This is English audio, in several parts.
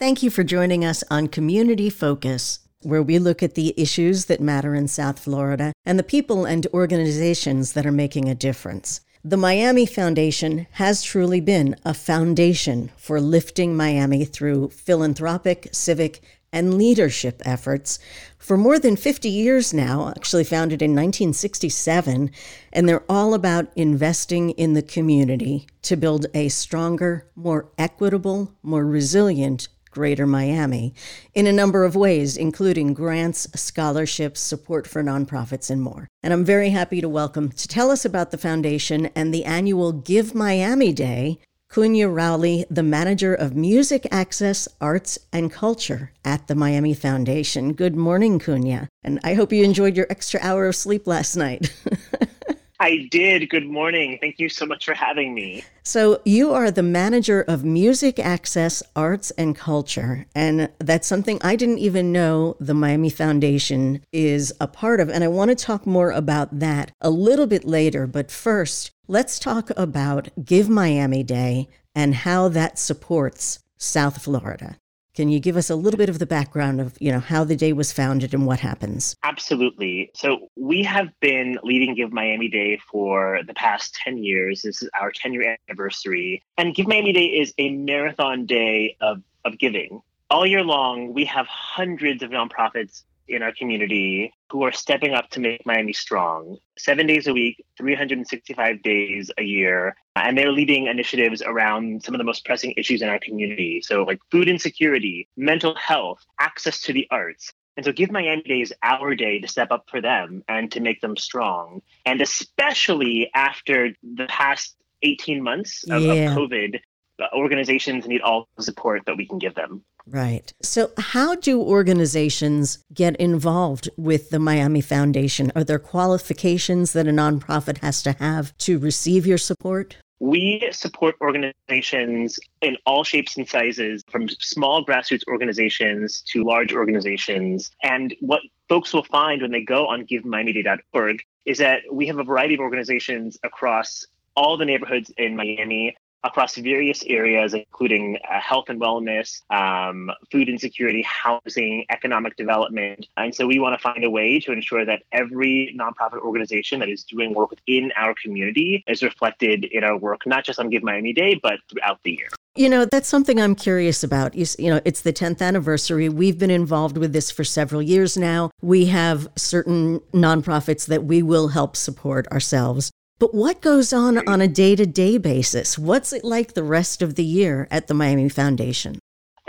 Thank you for joining us on Community Focus, where we look at the issues that matter in South Florida and the people and organizations that are making a difference. The Miami Foundation has truly been a foundation for lifting Miami through philanthropic, civic, and leadership efforts for more than 50 years now, actually founded in 1967, and they're all about investing in the community to build a stronger, more equitable, more resilient Greater Miami in a number of ways, including grants, scholarships, support for nonprofits, and more. And I'm very happy to welcome to tell us about the foundation and the annual Give Miami Day Kunya Rowley, the manager of Music Access, Arts, and Culture at the Miami Foundation. Good morning, Kunya. And I hope you enjoyed your extra hour of sleep last night. I did. Good morning. Thank you so much for having me. So, you are the manager of Music Access, Arts, and Culture. And that's something I didn't even know the Miami Foundation is a part of. And I want to talk more about that a little bit later. But first, Let's talk about Give Miami Day and how that supports South Florida. Can you give us a little bit of the background of, you know, how the day was founded and what happens? Absolutely. So we have been leading Give Miami Day for the past 10 years. This is our 10 year anniversary. And Give Miami Day is a marathon day of, of giving. All year long, we have hundreds of nonprofits in our community who are stepping up to make Miami strong. Seven days a week, 365 days a year. Uh, and they're leading initiatives around some of the most pressing issues in our community. So, like food insecurity, mental health, access to the arts. And so, Give Miami Day is our day to step up for them and to make them strong. And especially after the past 18 months of, yeah. of COVID, uh, organizations need all the support that we can give them. Right. So, how do organizations get involved with the Miami Foundation? Are there qualifications that a nonprofit has to have to receive your support? We support organizations in all shapes and sizes, from small grassroots organizations to large organizations. And what folks will find when they go on GiveMiamiDay.org is that we have a variety of organizations across all the neighborhoods in Miami across various areas, including uh, health and wellness, um, food insecurity, housing, economic development. And so we want to find a way to ensure that every nonprofit organization that is doing work within our community is reflected in our work, not just on Give Miami Day, but throughout the year. You know, that's something I'm curious about. You, you, know, it's the 10th anniversary. We've been involved with this for several years now. We have certain nonprofits that we will help support ourselves. But what goes on on a day to day basis? What's it like the rest of the year at the Miami Foundation?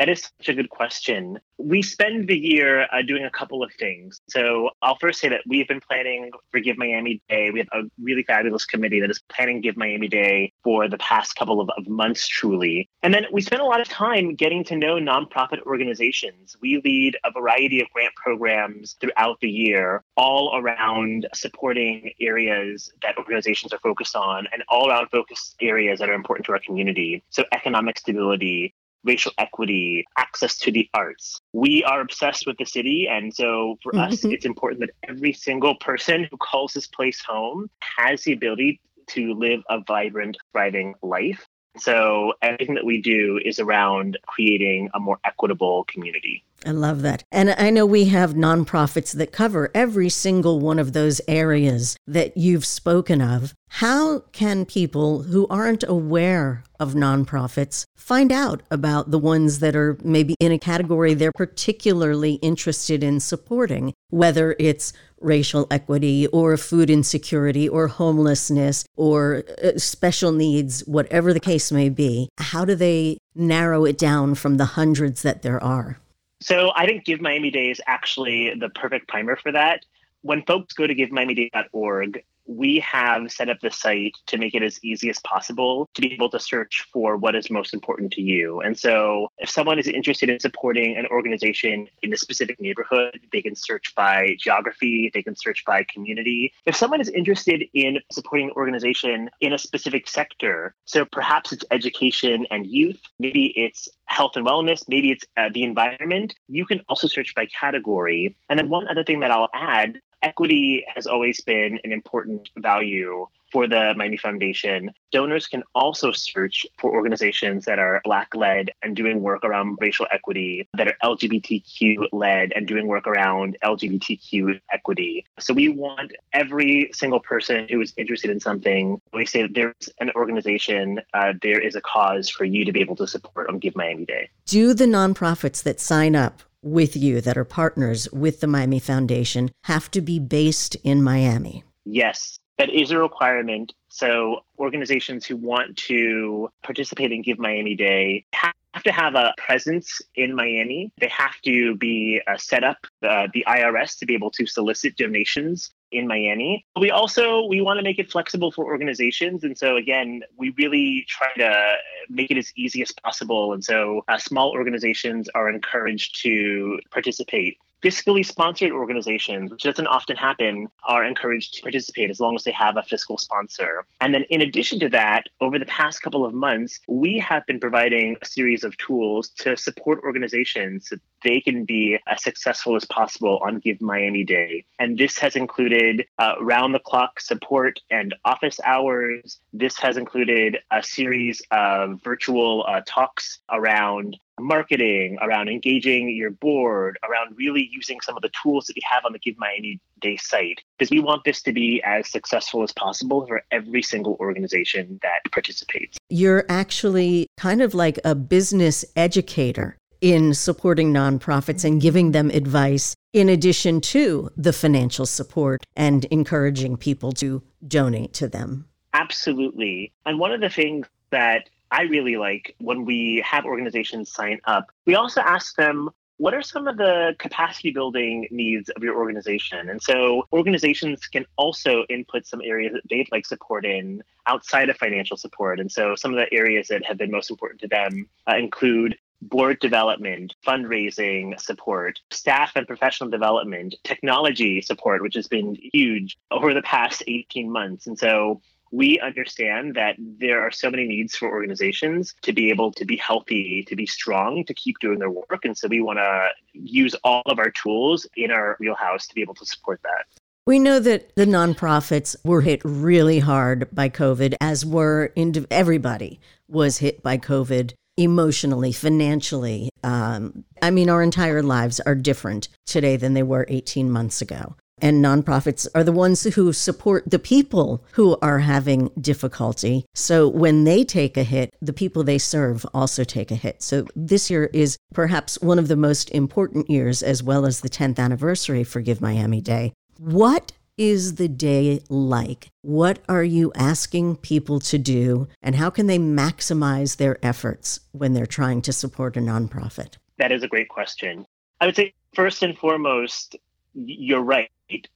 That is such a good question. We spend the year uh, doing a couple of things. So I'll first say that we've been planning for Give Miami Day. We have a really fabulous committee that is planning Give Miami Day for the past couple of, of months, truly. And then we spend a lot of time getting to know nonprofit organizations. We lead a variety of grant programs throughout the year, all around supporting areas that organizations are focused on and all around focus areas that are important to our community. So economic stability, racial equity, access to the arts. We are obsessed with the city. And so for mm-hmm. us, it's important that every single person who calls this place home has the ability to live a vibrant, thriving life. So everything that we do is around creating a more equitable community. I love that. And I know we have nonprofits that cover every single one of those areas that you've spoken of. How can people who aren't aware of nonprofits find out about the ones that are maybe in a category they're particularly interested in supporting, whether it's racial equity or food insecurity or homelessness or uh, special needs, whatever the case may be? How do they narrow it down from the hundreds that there are? So I think Give Miami Day is actually the perfect primer for that. When folks go to givemiamiday.org, we have set up the site to make it as easy as possible to be able to search for what is most important to you. And so, if someone is interested in supporting an organization in a specific neighborhood, they can search by geography, they can search by community. If someone is interested in supporting an organization in a specific sector, so perhaps it's education and youth, maybe it's health and wellness, maybe it's uh, the environment, you can also search by category. And then, one other thing that I'll add equity has always been an important value for the Miami Foundation. Donors can also search for organizations that are Black led and doing work around racial equity, that are LGBTQ led and doing work around LGBTQ equity. So we want every single person who is interested in something, we say that there's an organization, uh, there is a cause for you to be able to support on Give Miami Day. Do the nonprofits that sign up with you that are partners with the Miami Foundation have to be based in Miami? Yes, that is a requirement. So organizations who want to participate in Give Miami Day have to have a presence in Miami. They have to be uh, set up uh, the IRS to be able to solicit donations in Miami. We also we want to make it flexible for organizations, and so again, we really try to make it as easy as possible. And so, uh, small organizations are encouraged to participate fiscally sponsored organizations, which doesn't often happen, are encouraged to participate as long as they have a fiscal sponsor. And then, in addition to that, over the past couple of months, we have been providing a series of tools to support organizations they can be as successful as possible on Give Miami Day. And this has included uh, round the clock support and office hours. This has included a series of virtual uh, talks around marketing, around engaging your board, around really using some of the tools that we have on the Give Miami Day site, because we want this to be as successful as possible for every single organization that participates. You're actually kind of like a business educator in supporting nonprofits and giving them advice in addition to the financial support and encouraging people to donate to them. Absolutely. And one of the things that I really like when we have organizations sign up, we also ask them, what are some of the capacity building needs of your organization? And so organizations can also input some areas that they'd like support in outside of financial support. And so some of the areas that have been most important to them uh, include board development, fundraising support, staff and professional development, technology support, which has been huge over the past 18 months. And so we understand that there are so many needs for organizations to be able to be healthy, to be strong, to keep doing their work. And so we want to use all of our tools in our wheelhouse to be able to support that. We know that the nonprofits were hit really hard by COVID, as were everybody was hit by COVID emotionally, financially. Um, I mean, our entire lives are different today than they were 18 months ago and nonprofits are the ones who support the people who are having difficulty. So when they take a hit, the people they serve also take a hit. So this year is perhaps one of the most important years, as well as the 10th anniversary for Give Miami Day. What is the day like? What are you asking people to do, and how can they maximize their efforts when they're trying to support a nonprofit? That is a great question. I would say, first and foremost, you're right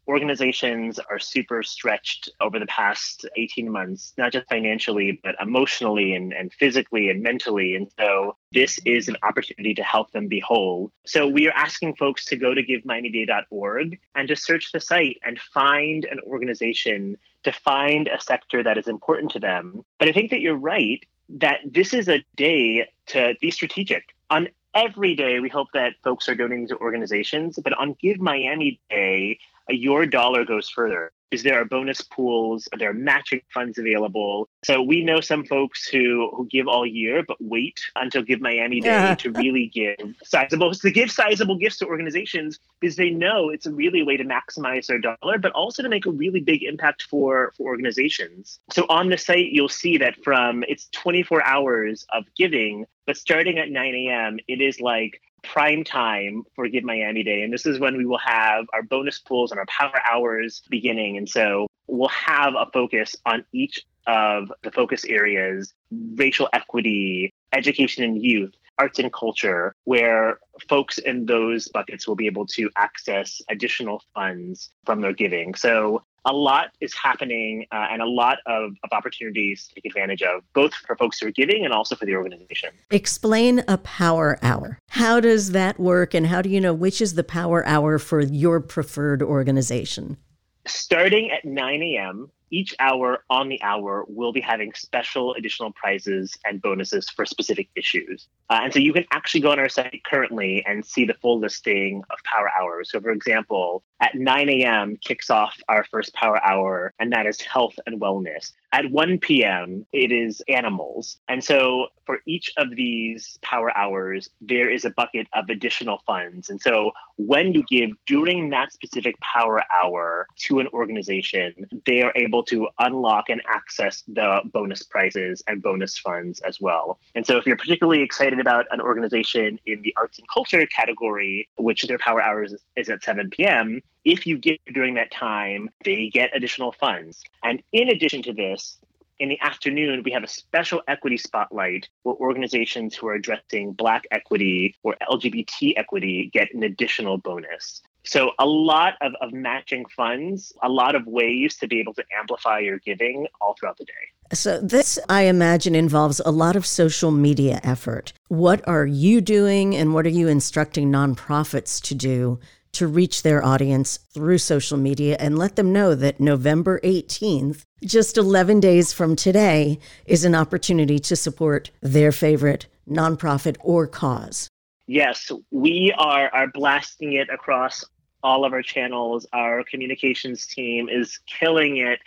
organizations are super stretched over the past 18 months, not just financially, but emotionally and, and physically and mentally. And so this is an opportunity to help them be whole. So we are asking folks to go to givemiamiday.org and to search the site and find an organization to find a sector that is important to them. But I think that you're right that this is a day to be strategic. On every day, we hope that folks are donating to organizations, but on Give Miami Day, your dollar goes further. Is there are bonus pools? There are matching funds available? So we know some folks who who give all year but wait until give miami day yeah. to really give sizable to give sizable gifts to organizations because they know it's a really way to maximize their dollar but also to make a really big impact for for organizations. So on the site you'll see that from it's 24 hours of giving but starting at 9 a.m it is like prime time for Give Miami Day. And this is when we will have our bonus pools and our power hours beginning. And so we'll have a focus on each of the focus areas racial equity, education and youth, arts and culture, where folks in those buckets will be able to access additional funds from their giving. So a lot is happening uh, and a lot of, of opportunities to take advantage of, both for folks who are giving and also for the organization. Explain a power hour. How does that work, and how do you know which is the power hour for your preferred organization? Starting at 9 a.m., each hour on the hour, we'll be having special additional prizes and bonuses for specific issues. Uh, and so you can actually go on our site currently and see the full listing of power hours. So, for example, at 9 a.m. kicks off our first power hour, and that is health and wellness. At 1 p.m., it is animals. And so for each of these power hours, there is a bucket of additional funds. And so when you give during that specific power hour to an organization, they are able to unlock and access the bonus prizes and bonus funds as well. And so if you're particularly excited about an organization in the arts and culture category, which their power hours is at 7 p.m., if you give during that time, they get additional funds. And in addition to this, in the afternoon, we have a special equity spotlight where organizations who are addressing Black equity or LGBT equity get an additional bonus. So, a lot of, of matching funds, a lot of ways to be able to amplify your giving all throughout the day. So, this, I imagine, involves a lot of social media effort. What are you doing and what are you instructing nonprofits to do to reach their audience through social media and let them know that November 18th, just 11 days from today, is an opportunity to support their favorite nonprofit or cause. Yes, we are, are blasting it across all of our channels. Our communications team is killing it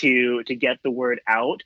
to to get the word out.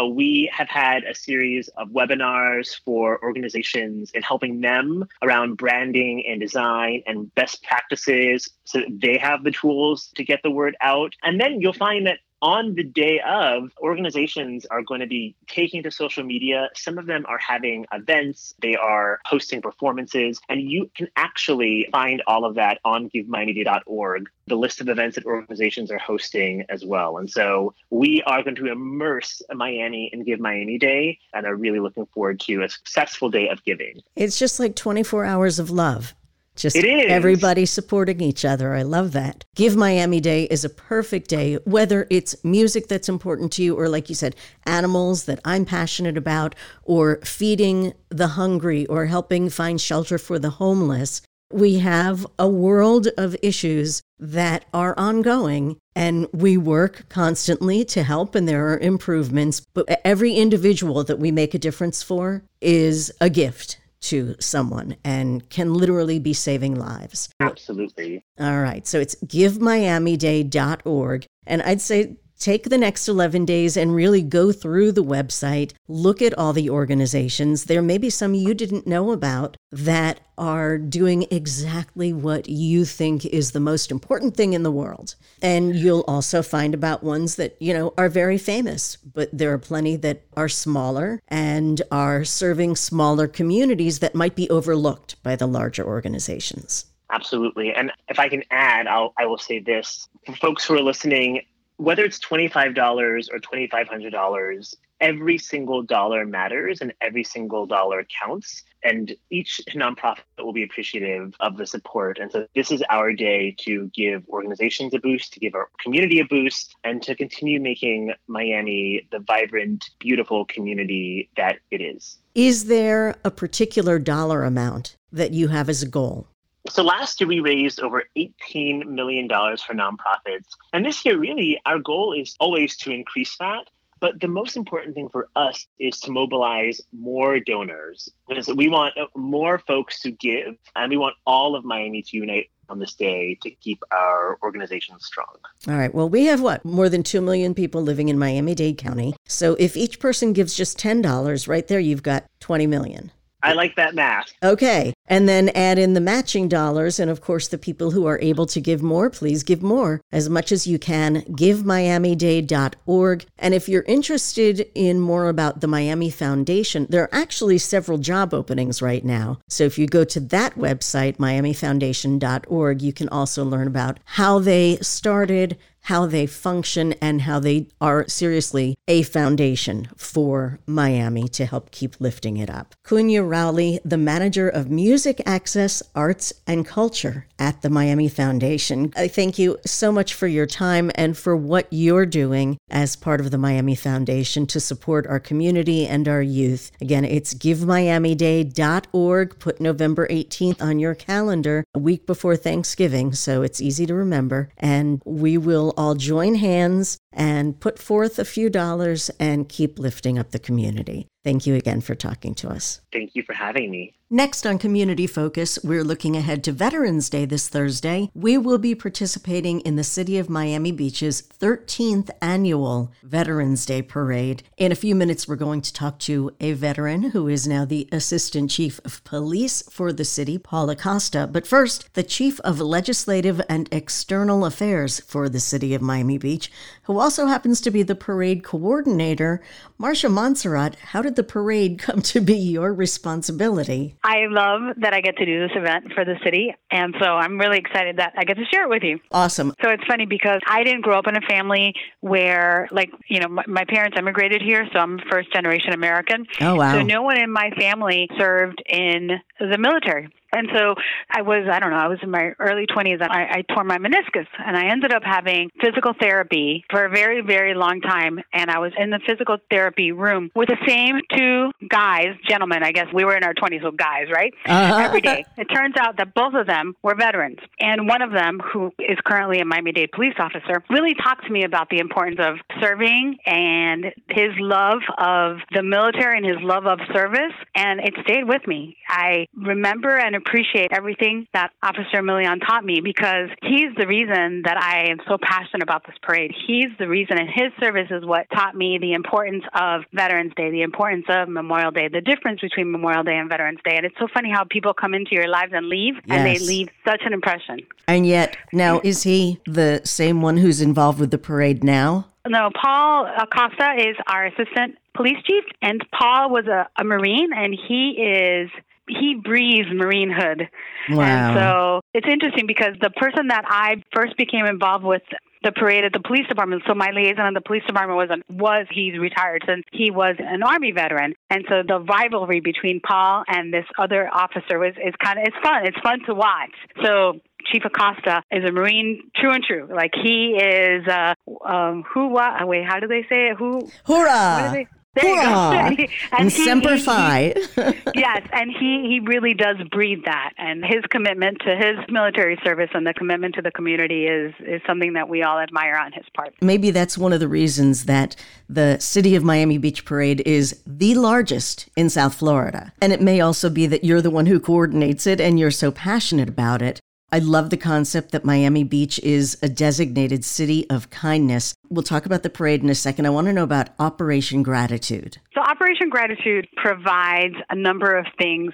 Uh, we have had a series of webinars for organizations and helping them around branding and design and best practices so they have the tools to get the word out. And then you'll find that on the day of, organizations are going to be taking to social media. Some of them are having events, they are hosting performances, and you can actually find all of that on givemiamiday.org, the list of events that organizations are hosting as well. And so we are going to immerse Miami in Give Miami Day and are really looking forward to a successful day of giving. It's just like 24 hours of love. Just everybody supporting each other. I love that. Give Miami Day is a perfect day, whether it's music that's important to you, or like you said, animals that I'm passionate about, or feeding the hungry, or helping find shelter for the homeless. We have a world of issues that are ongoing, and we work constantly to help, and there are improvements. But every individual that we make a difference for is a gift to someone and can literally be saving lives. Absolutely. All right. So it's givemiamiday.org. And I'd say take the next 11 days and really go through the website, look at all the organizations. There may be some you didn't know about that are doing exactly what you think is the most important thing in the world. And you'll also find about ones that, you know, are very famous, but there are plenty that are smaller and are serving smaller communities that might be overlooked by the larger organizations. Absolutely. And if I can add, I'll, I will say this for folks who are listening, whether it's $25 or $2,500, every single dollar matters and every single dollar counts. And each nonprofit will be appreciative of the support. And so this is our day to give organizations a boost, to give our community a boost, and to continue making Miami the vibrant, beautiful community that it is. Is there a particular dollar amount that you have as a goal? So last year we raised over $18 million for nonprofits. And this year, really, our goal is always to increase that. But the most important thing for us is to mobilize more donors because we want more folks to give and we want all of Miami to unite on this day to keep our organization strong. All right. Well, we have what? More than 2 million people living in Miami Dade County. So if each person gives just $10, right there, you've got 20 million. I like that math. Okay. And then add in the matching dollars. And of course, the people who are able to give more, please give more as much as you can. GiveMiamiDay.org. And if you're interested in more about the Miami Foundation, there are actually several job openings right now. So if you go to that website, MiamiFoundation.org, you can also learn about how they started how they function and how they are seriously a foundation for Miami to help keep lifting it up. Kunya Rowley, the manager of Music Access, Arts, and Culture at the Miami Foundation. I thank you so much for your time and for what you're doing as part of the Miami Foundation to support our community and our youth. Again, it's givemiamiday.org. Put November 18th on your calendar, a week before Thanksgiving, so it's easy to remember. And we will all join hands and put forth a few dollars and keep lifting up the community. Thank you again for talking to us. Thank you for having me. Next on Community Focus, we're looking ahead to Veterans Day this Thursday. We will be participating in the City of Miami Beach's 13th annual Veterans Day Parade. In a few minutes, we're going to talk to a veteran who is now the Assistant Chief of Police for the city, Paul Acosta. But first, the Chief of Legislative and External Affairs for the City of Miami Beach, who also happens to be the parade coordinator, Marcia Monserrat. How did the parade come to be your responsibility? I love that I get to do this event for the city. And so I'm really excited that I get to share it with you. Awesome. So it's funny because I didn't grow up in a family where, like, you know, my, my parents immigrated here. So I'm first generation American. Oh, wow. So no one in my family served in the military. And so I was, I don't know, I was in my early 20s and I, I tore my meniscus and I ended up having physical therapy for a very, very long time. And I was in the physical therapy room with the same two guys, gentlemen, I guess we were in our 20s with guys, right? Uh-huh. Every day. It turns out that both of them were veterans. And one of them, who is currently a Miami Dade police officer, really talked to me about the importance of serving and his love of the military and his love of service. And it stayed with me. I remember and appreciate everything that Officer Milian taught me because he's the reason that I am so passionate about this parade. He's the reason, and his service is what taught me the importance of Veterans Day, the importance of Memorial Day, the difference between Memorial Day and Veterans Day. And it's so funny how people come into your lives and leave, and they leave such an impression. And yet, now, is he the same one who's involved with the parade now? No, Paul Acosta is our assistant police chief, and Paul was a, a Marine, and he is he breathes Marinehood. Wow. And so it's interesting because the person that I first became involved with the parade at the police department. So my liaison at the police department was was he's retired since he was an army veteran, and so the rivalry between Paul and this other officer was is kind of it's fun. It's fun to watch. So Chief Acosta is a Marine, true and true. Like he is, uh, um, who? What? Wait, how do they say it? Who? What Hoorah! There you go. And he- Semper he- Fi. yes, and he he really does breathe that, and his commitment to his military service and the commitment to the community is is something that we all admire on his part. Maybe that's one of the reasons that the City of Miami Beach Parade is the largest in South Florida. And it may also be that you're the one who coordinates it and you're so passionate about it. I love the concept that Miami Beach is a designated city of kindness. We'll talk about the parade in a second. I want to know about Operation Gratitude. So Operation Gratitude provides a number of things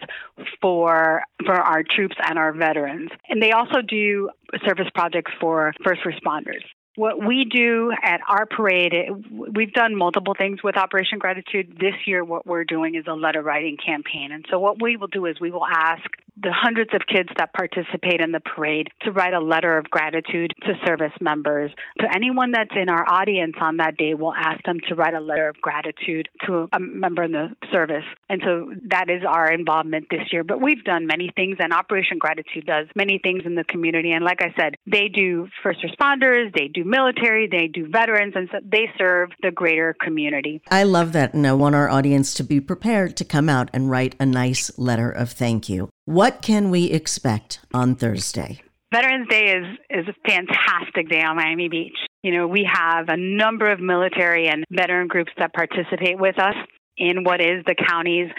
for for our troops and our veterans. And they also do service projects for first responders. What we do at our parade, we've done multiple things with Operation Gratitude. This year, what we're doing is a letter writing campaign. And so, what we will do is we will ask the hundreds of kids that participate in the parade to write a letter of gratitude to service members. To anyone that's in our audience on that day, we'll ask them to write a letter of gratitude to a member in the service. And so that is our involvement this year. But we've done many things, and Operation Gratitude does many things in the community. And like I said, they do first responders, they do military, they do veterans, and so they serve the greater community. I love that, and I want our audience to be prepared to come out and write a nice letter of thank you. What can we expect on Thursday? Veterans Day is is a fantastic day on Miami Beach. You know, we have a number of military and veteran groups that participate with us in what is the county's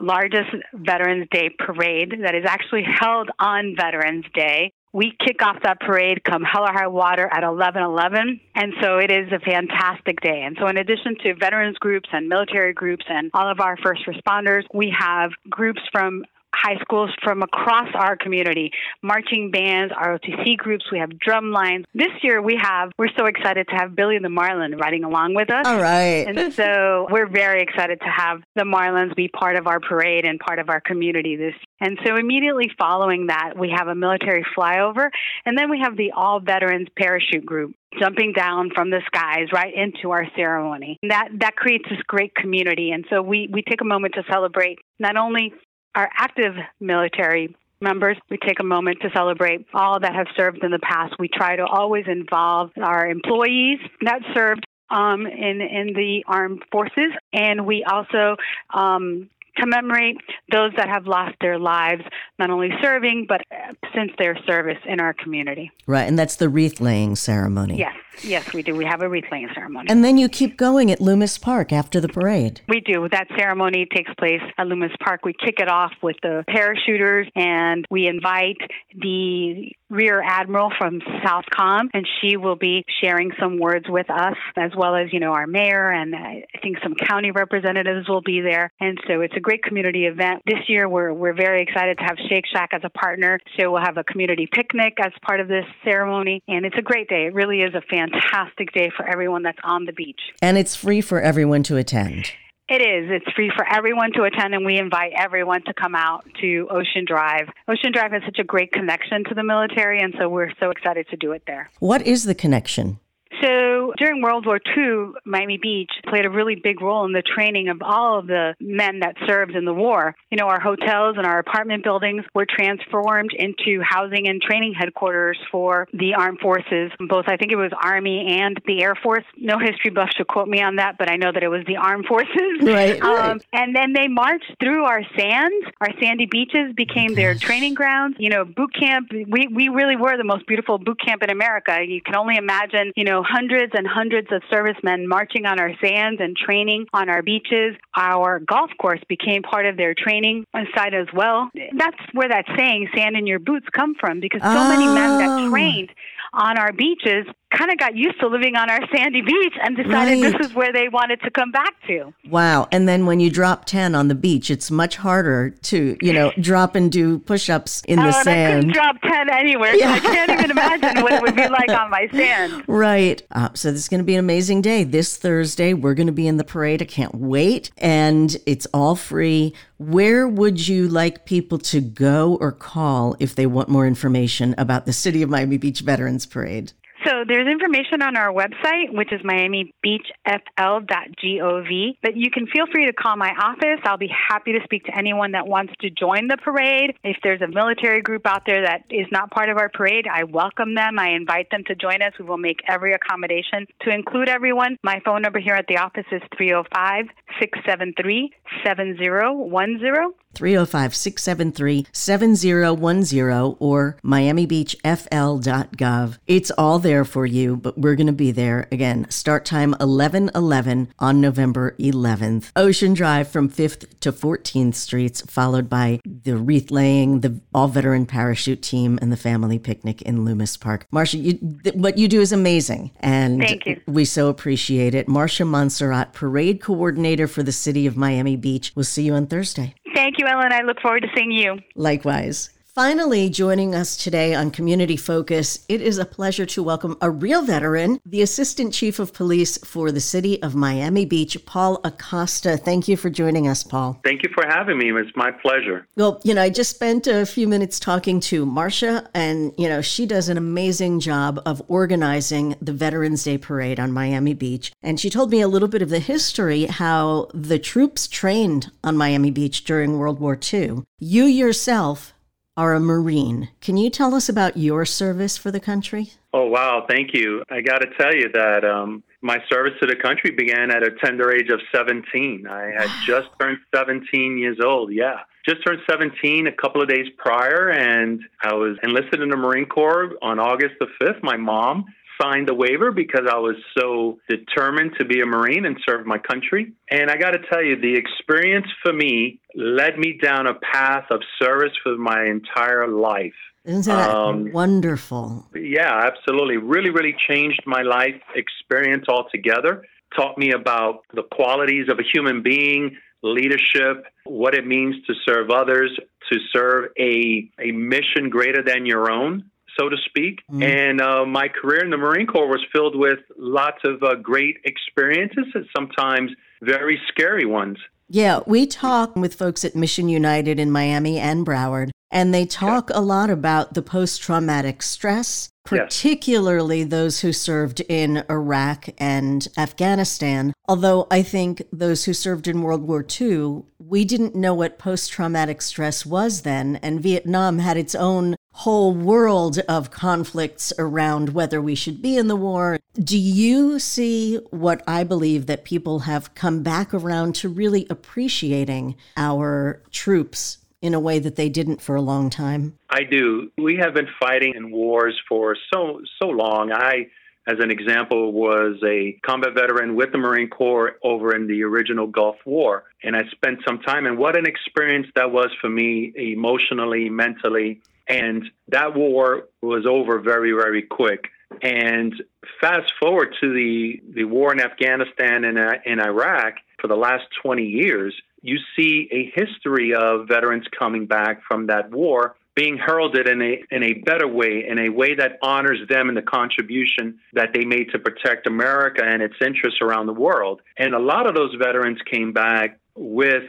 largest Veterans Day parade that is actually held on Veterans Day. We kick off that parade come hell or high water at 11:11, and so it is a fantastic day. And so, in addition to veterans groups and military groups and all of our first responders, we have groups from high schools from across our community, marching bands, ROTC groups. We have drum lines. This year, we have we're so excited to have Billy the Marlin riding along with us. All right. And so we're very excited to have the Marlins be part of our parade and part of our community this. And so immediately following that, we have a military flyover, and then we have the all veterans parachute group jumping down from the skies right into our ceremony. That that creates this great community, and so we we take a moment to celebrate not only our active military members. We take a moment to celebrate all that have served in the past. We try to always involve our employees that served um, in in the armed forces, and we also um, commemorate those that have lost their lives, not only serving, but uh, since their service in our community. Right, and that's the wreath laying ceremony. Yes, yes, we do. We have a wreath laying ceremony. And then you keep going at Lummus Park after the parade. We do. That ceremony takes place at Lummus Park. We kick it off with the parachuters and we invite the Rear Admiral from Southcom, and she will be sharing some words with us, as well as, you know, our mayor, and uh, I think some county representatives will be there. And so it's a great community event. This year, we're, we're very excited to have Shake Shack as a partner. So we'll have a community picnic as part of this ceremony, and it's a great day. It really is a fantastic day for everyone that's on the beach. And it's free for everyone to attend. It is. It's free for everyone to attend, and we invite everyone to come out to Ocean Drive. Ocean Drive has such a great connection to the military, and so we're so excited to do it there. What is the connection? So during World War II, Miami Beach played a really big role in the training of all of the men that served in the war. You know, our hotels and our apartment buildings were transformed into housing and training headquarters for the armed forces, both I think it was Army and the Air Force. No history buff should quote me on that, but I know that it was the armed forces. Right. right. Um, and then they marched through our sands. Our sandy beaches became their training grounds. You know, boot camp, we, we really were the most beautiful boot camp in America. You can only imagine, you know, hundreds and hundreds of servicemen marching on our sands and training on our beaches. Our golf course became part of their training side as well. That's where that saying, sand in your boots, come from because so oh. many men that oh. trained on our beaches kind of got used to living on our sandy beach and decided right. this is where they wanted to come back to. Wow. And then when you drop 10 on the beach, it's much harder to, you know, drop and do push ups in oh, the sand. I couldn't drop 10 anywhere. Yeah. I can't even imagine what it would be like on my sand. Right. Uh, so this is going to be an amazing day. This Thursday, we're going to be in the parade. I can't wait. And it's all free. Where would you like people to go or call if they want more information about the City of Miami Beach Veterans Parade? So there's information on our website, which is miamibeachfl.gov. But you can feel free to call my office. I'll be happy to speak to anyone that wants to join the parade. If there's a military group out there that is not part of our parade, I welcome them. I invite them to join us. We will make every accommodation to include everyone. My phone number here at the office is 305 673 7010. 305 673 7010 or miamibeachfl.gov. It's all there for you, but we're going to be there again. Start time 11 11 on November 11th. Ocean Drive from 5th to 14th Streets, followed by the wreath laying, the all veteran parachute team, and the family picnic in Lummus Park. Marcia, you, th- what you do is amazing. And Thank you. we so appreciate it. Marcia Monserrat, parade coordinator for the city of Miami Beach. We'll see you on Thursday. Thank you, Ellen. I look forward to seeing you. Likewise. Finally, joining us today on Community Focus, it is a pleasure to welcome a real veteran, the Assistant Chief of Police for the City of Miami Beach, Paul Acosta. Thank you for joining us, Paul. Thank you for having me. It's my pleasure. Well, you know, I just spent a few minutes talking to Marcia, and, you know, she does an amazing job of organizing the Veterans Day Parade on Miami Beach. And she told me a little bit of the history, how the troops trained on Miami Beach during World War II. You yourself are a Marine. Can you tell us about your service for the country? Oh, wow. Thank you. I got to tell you that um, my service to the country began at a tender age of 17. I had just turned 17 years old. Yeah. Just turned 17 a couple of days prior, and I was enlisted in the Marine Corps on August the 5th. My mom signed the waiver because I was so determined to be a Marine and serve my country. And I got to tell you, the experience for me led me down a path of service for my entire life. Isn't that um, wonderful? Yeah, absolutely. Really, really changed my life experience altogether. Taught me about the qualities of a human being, leadership, what it means to serve others, to serve a, a mission greater than your own so to speak. Mm-hmm. And uh, my career in the Marine Corps was filled with lots of uh, great experiences and sometimes very scary ones. Yeah, we talk with folks at Mission United in Miami and Broward, and they talk a lot about the post traumatic stress, particularly yes. those who served in Iraq and Afghanistan. Although I think those who served in World War II we didn't know what post traumatic stress was then, and Vietnam had its own whole world of conflicts around whether we should be in the war. Do you see what I believe that people have come back around to really appreciating our troops in a way that they didn't for a long time? I do. We have been fighting in wars for so so long. I as an example, was a combat veteran with the Marine Corps over in the original Gulf War. And I spent some time, and what an experience that was for me emotionally, mentally. And that war was over very, very quick. And fast forward to the, the war in Afghanistan and uh, in Iraq for the last 20 years, you see a history of veterans coming back from that war being heralded in a in a better way, in a way that honors them and the contribution that they made to protect America and its interests around the world. And a lot of those veterans came back with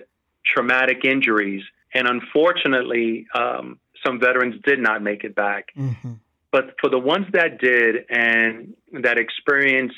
traumatic injuries, and unfortunately, um, some veterans did not make it back. Mm-hmm. But for the ones that did and that experienced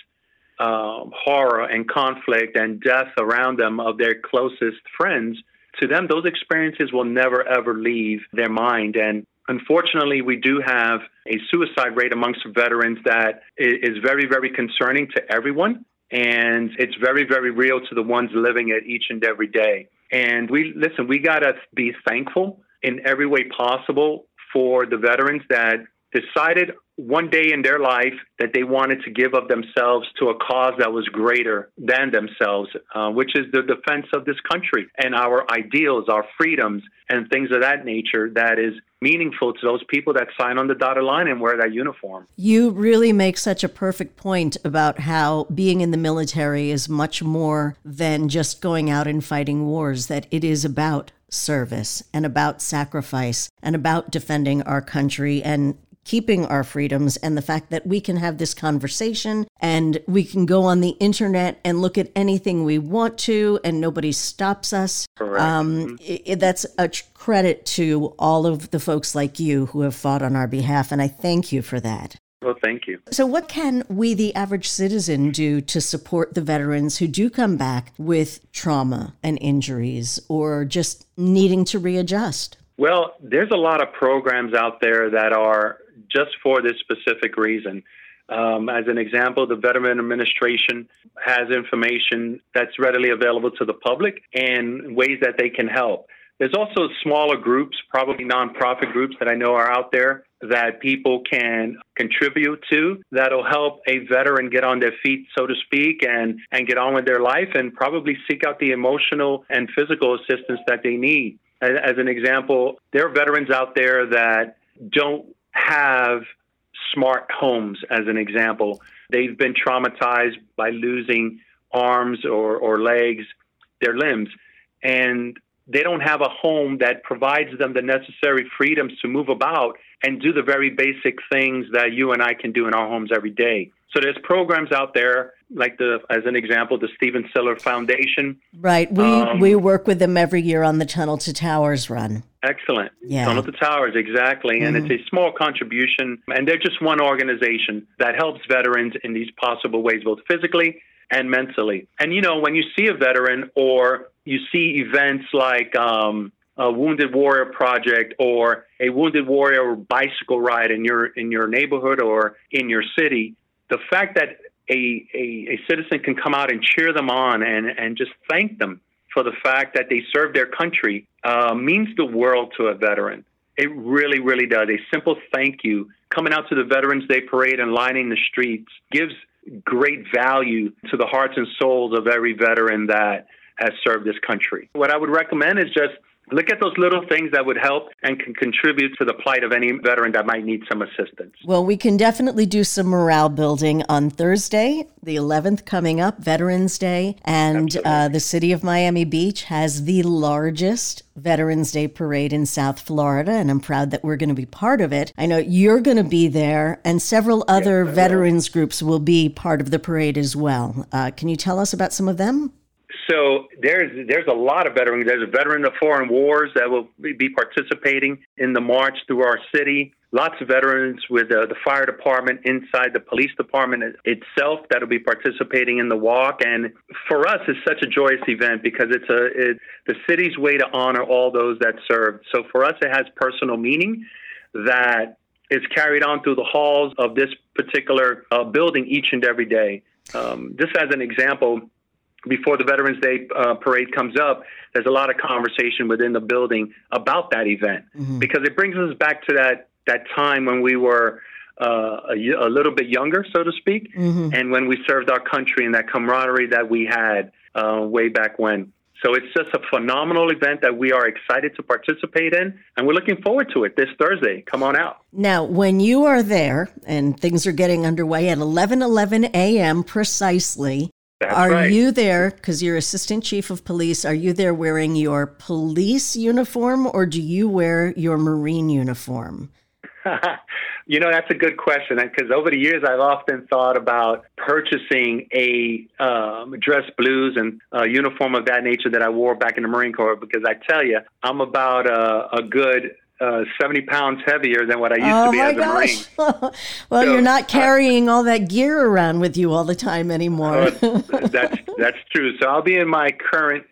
uh, horror and conflict and death around them of their closest friends, to them, those experiences will never ever leave their mind. And unfortunately, we do have a suicide rate amongst veterans that is very, very concerning to everyone. And it's very, very real to the ones living it each and every day. And we, listen, we got to be thankful in every way possible for the veterans that decided one day in their life that they wanted to give of themselves to a cause that was greater than themselves, uh, which is the defense of this country and our ideals, our freedoms, and things of that nature that is meaningful to those people that sign on the dotted line and wear that uniform. You really make such a perfect point about how being in the military is much more than just going out and fighting wars, that it is about service and about sacrifice and about defending our country and keeping our freedoms and the fact that we can have this conversation and we can go on the internet and look at anything we want to and nobody stops us. Um, it, it, that's a credit to all of the folks like you who have fought on our behalf, and I thank you for that. Well, thank you. So, what can we, the average citizen, do to support the veterans who do come back with trauma and injuries or just needing to readjust? Well, there's a lot of programs out there that are just for this specific reason. Um, as an example, the Veteran Administration has information that's readily available to the public and ways that they can help. There's also smaller groups, probably nonprofit groups that I know are out there that people can contribute to that'll help a veteran get on their feet, so to speak, and, and get on with their life and probably seek out the emotional and physical assistance that they need. As, as an example, there are veterans out there that don't have smart homes, as an example. They've been traumatized by losing arms or, or legs, their limbs, and they don't have a home that provides them the necessary freedoms to move about and do the very basic things that you and I can do in our homes every day. So there's programs out there like the, as an example, the Stephen Siller Foundation. Right. We um, we work with them every year on the Tunnel to Towers run. Excellent. Yeah. Tunnel to Towers, exactly. Mm-hmm. And it's a small contribution, and they're just one organization that helps veterans in these possible ways, both physically and mentally. And you know, when you see a veteran or you see events like um, a Wounded Warrior Project or a Wounded Warrior bicycle ride in your in your neighborhood or in your city, the fact that a, a, a citizen can come out and cheer them on and, and just thank them for the fact that they served their country uh, means the world to a veteran. It really, really does. A simple thank you coming out to the Veterans Day parade and lining the streets gives great value to the hearts and souls of every veteran that has served this country. What I would recommend is just look at those little things that would help and can contribute to the plight of any veteran that might need some assistance. Well, we can definitely do some morale building on Thursday, the 11th, coming up, Veterans Day. And uh, the city of Miami Beach has the largest Veterans Day parade in South Florida, and I'm proud that we're going to be part of it. I know you're going to be there, and several other yes, veterans will. groups will be part of the parade as well. Uh, can you tell us about some of them? So there's there's a lot of veterans. There's a veteran of foreign wars that will be participating in the march through our city. Lots of veterans with uh, the fire department inside the police department itself that'll be participating in the walk. And for us, it's such a joyous event because it's a the city's way to honor all those that served. So for us, it has personal meaning that is carried on through the halls of this particular uh, building each and every day. Um, just as an example, before the Veterans Day uh, parade comes up, there's a lot of conversation within the building about that event mm-hmm. because it brings us back to that that time when we were uh, a, a, little bit younger, so to speak, mm-hmm. and when we served our country and that camaraderie that we had uh, way back when. So it's just a phenomenal event that we are excited to participate in, and we're looking forward to it this Thursday. Come on out. Now, when you are there and things are getting underway at 11 11 a.m. precisely, that's are right. you there because you're assistant chief of police? Are you there wearing your police uniform or do you wear your Marine uniform? you know, that's a good question because over the years I've often thought about purchasing a um, dress blues and a uniform of that nature that I wore back in the Marine Corps because I tell you, I'm about a, a good uh, 70 pounds heavier than what I used oh to be as a gosh. Marine. well, so, you're not carrying uh, all that gear around with you all the time anymore. uh, that's, that's true. So I'll be in my current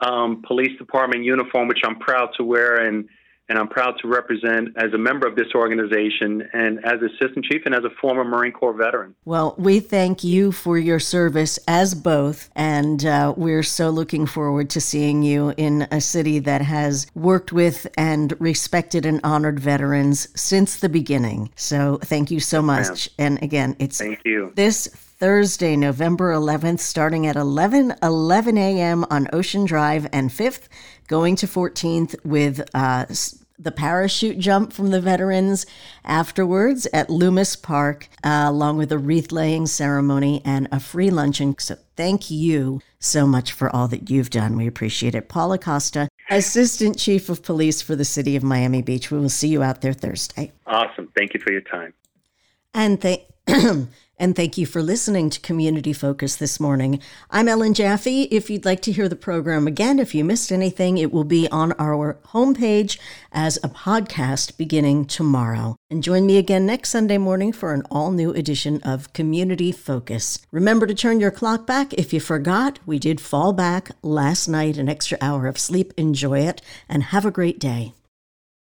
um, police department uniform, which I'm proud to wear. And and I'm proud to represent as a member of this organization and as assistant chief and as a former Marine Corps veteran. Well, we thank you for your service as both, and uh, we're so looking forward to seeing you in a city that has worked with and respected and honored veterans since the beginning. So thank you so much. And again, it's thank you. This Thursday, November 11th, starting at 11 11 a.m. on Ocean Drive and 5th, going to 14th with uh, the parachute jump from the veterans afterwards at Lummus Park, uh, along with a wreath laying ceremony and a free luncheon. So thank you so much for all that you've done. We appreciate it. Paul Acosta, Assistant Chief of Police for the City of Miami Beach. We will see you out there Thursday. Awesome. Thank you for your time. And thank. and thank you for listening to Community Focus this morning. I'm Ellen Jaffe. If you'd like to hear the program again, if you missed anything, it will be on our homepage as a podcast beginning tomorrow. And join me again next Sunday morning for an all new edition of Community Focus. Remember to turn your clock back if you forgot. We did fall back last night, an extra hour of sleep. Enjoy it and have a great day.